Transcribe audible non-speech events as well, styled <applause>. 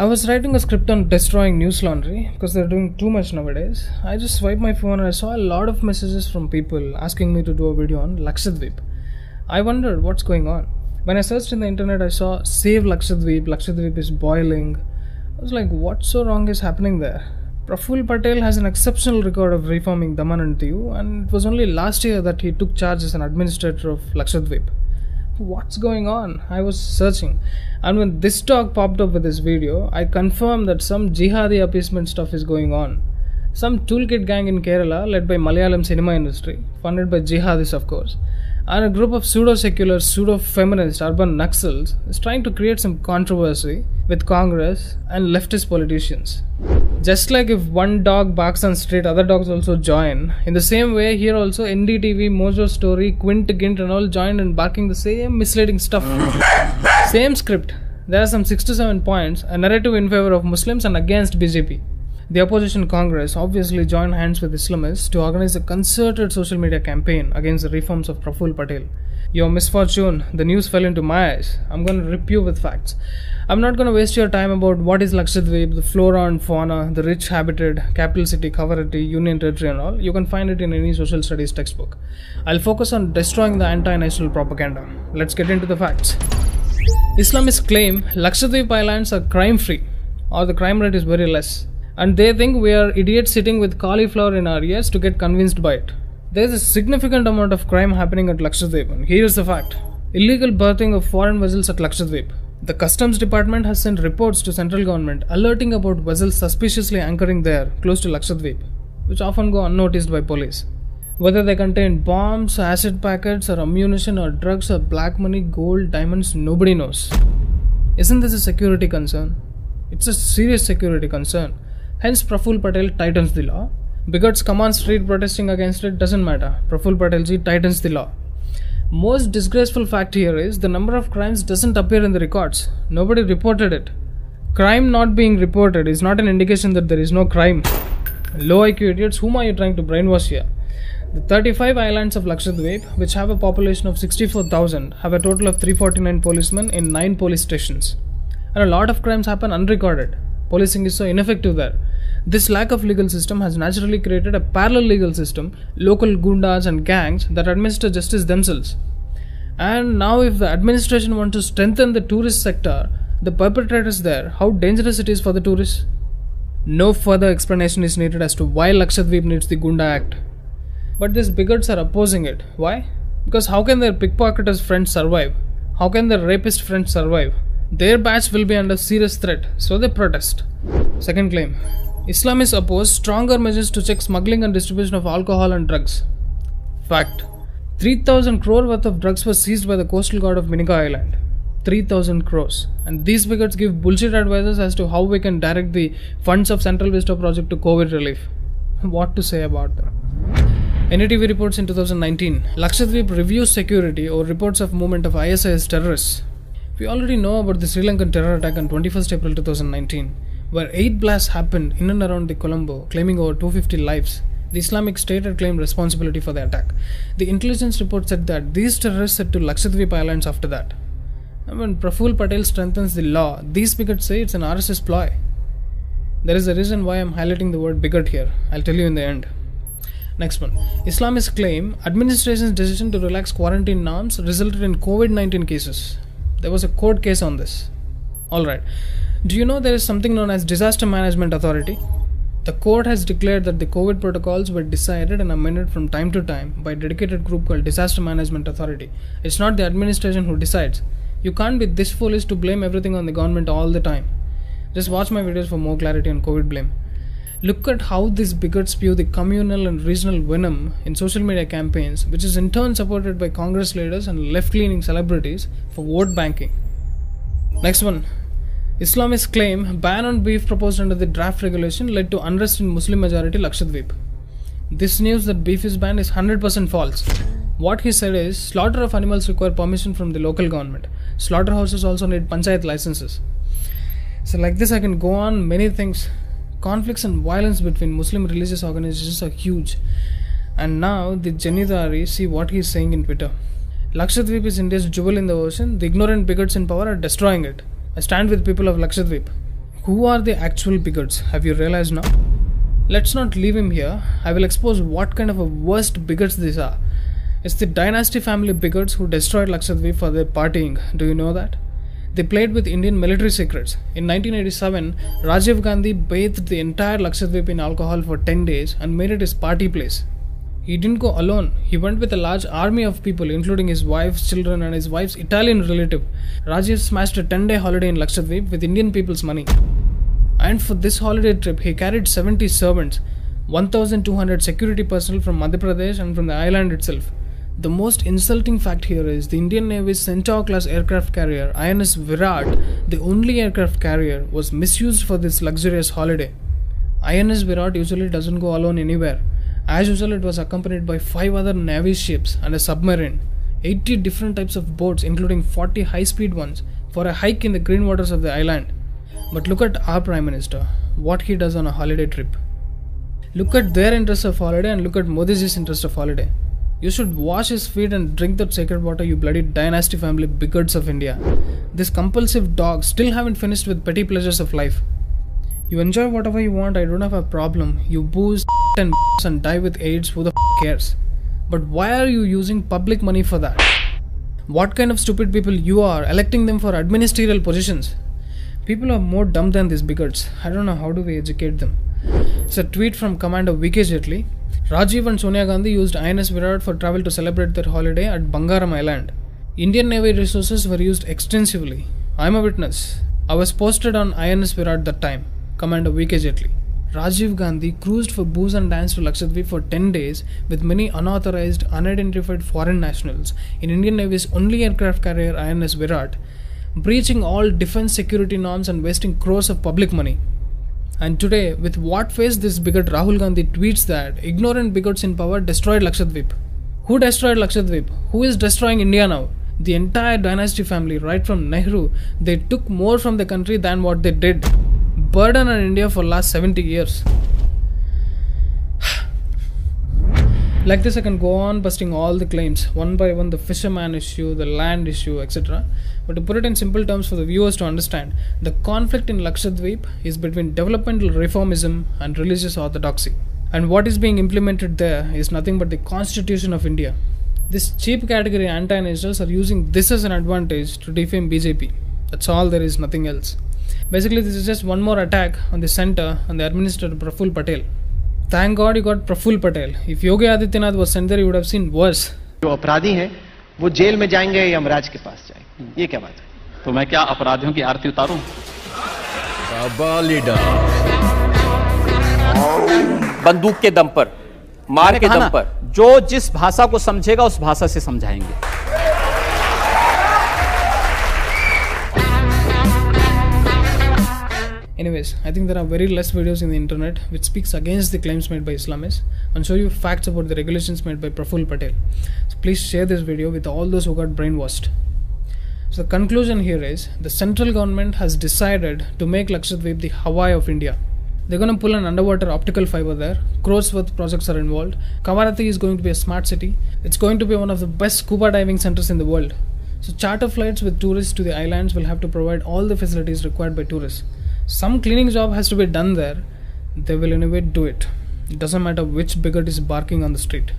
I was writing a script on destroying News Laundry because they're doing too much nowadays. I just swiped my phone and I saw a lot of messages from people asking me to do a video on Lakshadweep. I wondered what's going on. When I searched in the internet, I saw Save Lakshadweep, Lakshadweep is boiling. I was like, what so wrong is happening there? Praful Patel has an exceptional record of reforming Daman and Diu, and it was only last year that he took charge as an administrator of Lakshadweep what's going on? I was searching, and when this talk popped up with this video, I confirmed that some jihadi appeasement stuff is going on. Some toolkit gang in Kerala, led by Malayalam cinema industry, funded by jihadis of course, and a group of pseudo-secular, pseudo-feminist urban Naxals is trying to create some controversy with Congress and leftist politicians. Just like if one dog barks on street, other dogs also join. In the same way, here also NDTV, Mojo Story, Quint, Gint and all joined in barking the same misleading stuff. <laughs> same script. There are some 6 to 7 points, a narrative in favor of Muslims and against BJP. The opposition Congress obviously joined hands with Islamists to organize a concerted social media campaign against the reforms of Praful Patel. Your misfortune, the news fell into my eyes. I'm going to rip you with facts. I'm not going to waste your time about what is Lakshadweep, the flora and fauna, the rich habited, capital city, Kavaratti, union territory and all. You can find it in any social studies textbook. I'll focus on destroying the anti-national propaganda. Let's get into the facts. Islamists claim Lakshadweep Islands are crime-free, or the crime rate is very less. And they think we are idiots sitting with cauliflower in our ears to get convinced by it. There is a significant amount of crime happening at Lakshadweep, and here's the fact illegal berthing of foreign vessels at Lakshadweep. The Customs Department has sent reports to central government alerting about vessels suspiciously anchoring there close to Lakshadweep, which often go unnoticed by police. Whether they contain bombs, acid packets, or ammunition, or drugs, or black money, gold, diamonds, nobody knows. Isn't this a security concern? It's a serious security concern. Hence, Praful Patel tightens the law Bigots come on street protesting against it doesn't matter. Praful Patelji tightens the law. Most disgraceful fact here is the number of crimes doesn't appear in the records. Nobody reported it. Crime not being reported is not an indication that there is no crime. Low IQ idiots, whom are you trying to brainwash here? The 35 islands of Lakshadweep, which have a population of 64,000, have a total of 349 policemen in 9 police stations. And a lot of crimes happen unrecorded. Policing is so ineffective there. This lack of legal system has naturally created a parallel legal system, local gundas and gangs that administer justice themselves. And now, if the administration wants to strengthen the tourist sector, the perpetrators there, how dangerous it is for the tourists? No further explanation is needed as to why Lakshadweep needs the Gunda Act. But these bigots are opposing it. Why? Because how can their pickpocketers friends survive? How can their rapist friends survive? Their batch will be under serious threat, so they protest. Second claim Islamists oppose stronger measures to check smuggling and distribution of alcohol and drugs. Fact 3000 crore worth of drugs were seized by the coastal guard of Minicoy Island. 3000 crores. And these bigots give bullshit advices as to how we can direct the funds of Central Vista project to COVID relief. <laughs> What to say about them? NDTV reports in 2019 Lakshadweep reviews security or reports of movement of ISIS terrorists. We already know about the Sri Lankan terror attack on 21st April 2019 where eight blasts happened in and around the Colombo, claiming over 250 lives. The Islamic State had claimed responsibility for the attack. The intelligence report said that these terrorists set to Lakshadweep Islands after that. And when Praful Patel strengthens the law, these bigots say it's an RSS ploy. There is a reason why I'm highlighting the word bigot here. I'll tell you in the end. Next one. Islamists claim administration's decision to relax quarantine norms resulted in COVID 19 cases. There was a court case on this. Alright. Do you know there is something known as Disaster Management Authority? The court has declared that the COVID protocols were decided and amended from time to time by a dedicated group called Disaster Management Authority. It's not the administration who decides. You can't be this foolish to blame everything on the government all the time. Just watch my videos for more clarity on COVID blame. Look at how these bigots spew the communal and regional venom in social media campaigns, which is in turn supported by Congress leaders and left leaning celebrities for vote banking. Next one Islamists claim ban on beef proposed under the draft regulation led to unrest in Muslim majority Lakshadweep. This news that beef is banned is 100% false. What he said is slaughter of animals require permission from the local government. Slaughterhouses also need panchayat licenses. So like this I can go on many things. Conflicts and violence between Muslim religious organizations are huge. And now the Janidari see what he is saying in Twitter. Lakshadweep is India's jewel in the ocean. The ignorant bigots in power are destroying it. I stand with people of Lakshadweep. Who are the actual bigots? Have you realized now? Let's not leave him here. I will expose what kind of a worst bigots these are. It's the dynasty family bigots who destroyed Lakshadweep for their partying. Do you know that? They played with Indian military secrets. In 1987, Rajiv Gandhi bathed the entire Lakshadweep in alcohol for 10 days and made it his party place. He didn't go alone. He went with a large army of people, including his wife's children and his wife's Italian relative. Rajiv smashed a 10 day holiday in Lakshadweep with Indian people's money. And for this holiday trip, he carried 70 servants, 1200 security personnel from Madhya Pradesh and from the island itself. The most insulting fact here is the Indian Navy's Centaur class aircraft carrier, INS Virat, the only aircraft carrier, was misused for this luxurious holiday. INS Virat usually doesn't go alone anywhere. As usual, it was accompanied by five other Navy ships and a submarine, 80 different types of boats, including 40 high speed ones, for a hike in the green waters of the island. But look at our Prime Minister, what he does on a holiday trip. Look at their interest of holiday and look at Modi's interest of holiday. You should wash his feet and drink that sacred water, you bloody dynasty family bigots of India. This compulsive dogs still haven't finished with petty pleasures of life. You enjoy whatever you want, I don't have a problem. You booze <laughs> and <laughs> and die with AIDS, who the <laughs> cares? But why are you using public money for that? What kind of stupid people you are, electing them for administrative positions? People are more dumb than these bigots. I don't know how do we educate them. It's a tweet from Commander VK Jaitly. Rajiv and Sonia Gandhi used INS Virat for travel to celebrate their holiday at Bangaram Island. Indian Navy resources were used extensively. I'm a witness. I was posted on INS Virat that time, Commander VK Jaitly. Rajiv Gandhi cruised for booze and dance to Lakshadweep for 10 days with many unauthorized, unidentified foreign nationals in Indian Navy's only aircraft carrier INS Virat, breaching all defense security norms and wasting crores of public money. And today, with what face this bigot Rahul Gandhi tweets that ignorant bigots in power destroyed Lakshadweep. Who destroyed Lakshadweep? Who is destroying India now? The entire dynasty family, right from Nehru, they took more from the country than what they did. Burden on India for last 70 years. Like this, I can go on busting all the claims one by one the fisherman issue, the land issue, etc. But to put it in simple terms for the viewers to understand, the conflict in Lakshadweep is between developmental reformism and religious orthodoxy. And what is being implemented there is nothing but the Constitution of India. This cheap category anti nationals are using this as an advantage to defame BJP. That's all there is, nothing else. Basically, this is just one more attack on the center and the administrator Praful Patel. Thank God you got Praful Patel. If Yogi Adityanath was sent there, you would have seen worse. जो अपराधी हैं वो jail में जाएँगे या यमराज के पास जाएँगे? ये क्या बात है? तो मैं क्या अपराधियों की आरती उतारूं? बंदूक के दम पर मार के दम पर। जो जिस भाषा को समझेगा उस भाषा से समझाएँगे। Anyways, I think there are very less videos in the internet which speaks against the claims made by Islamists and show you facts about the regulations made by Praful Patel. So please share this video with all those who got brainwashed. So the conclusion here is the central government has decided to make Lakshadweep the Hawaii of India. They're going to pull an underwater optical fiber there. Crores worth projects are involved. Kavaratti is going to be a smart city. It's going to be one of the best scuba diving centers in the world. So charter flights with tourists to the islands will have to provide all the facilities required by tourists. Some cleaning job has to be done there. They will anyway do it. It doesn't matter which bigot is barking on the street.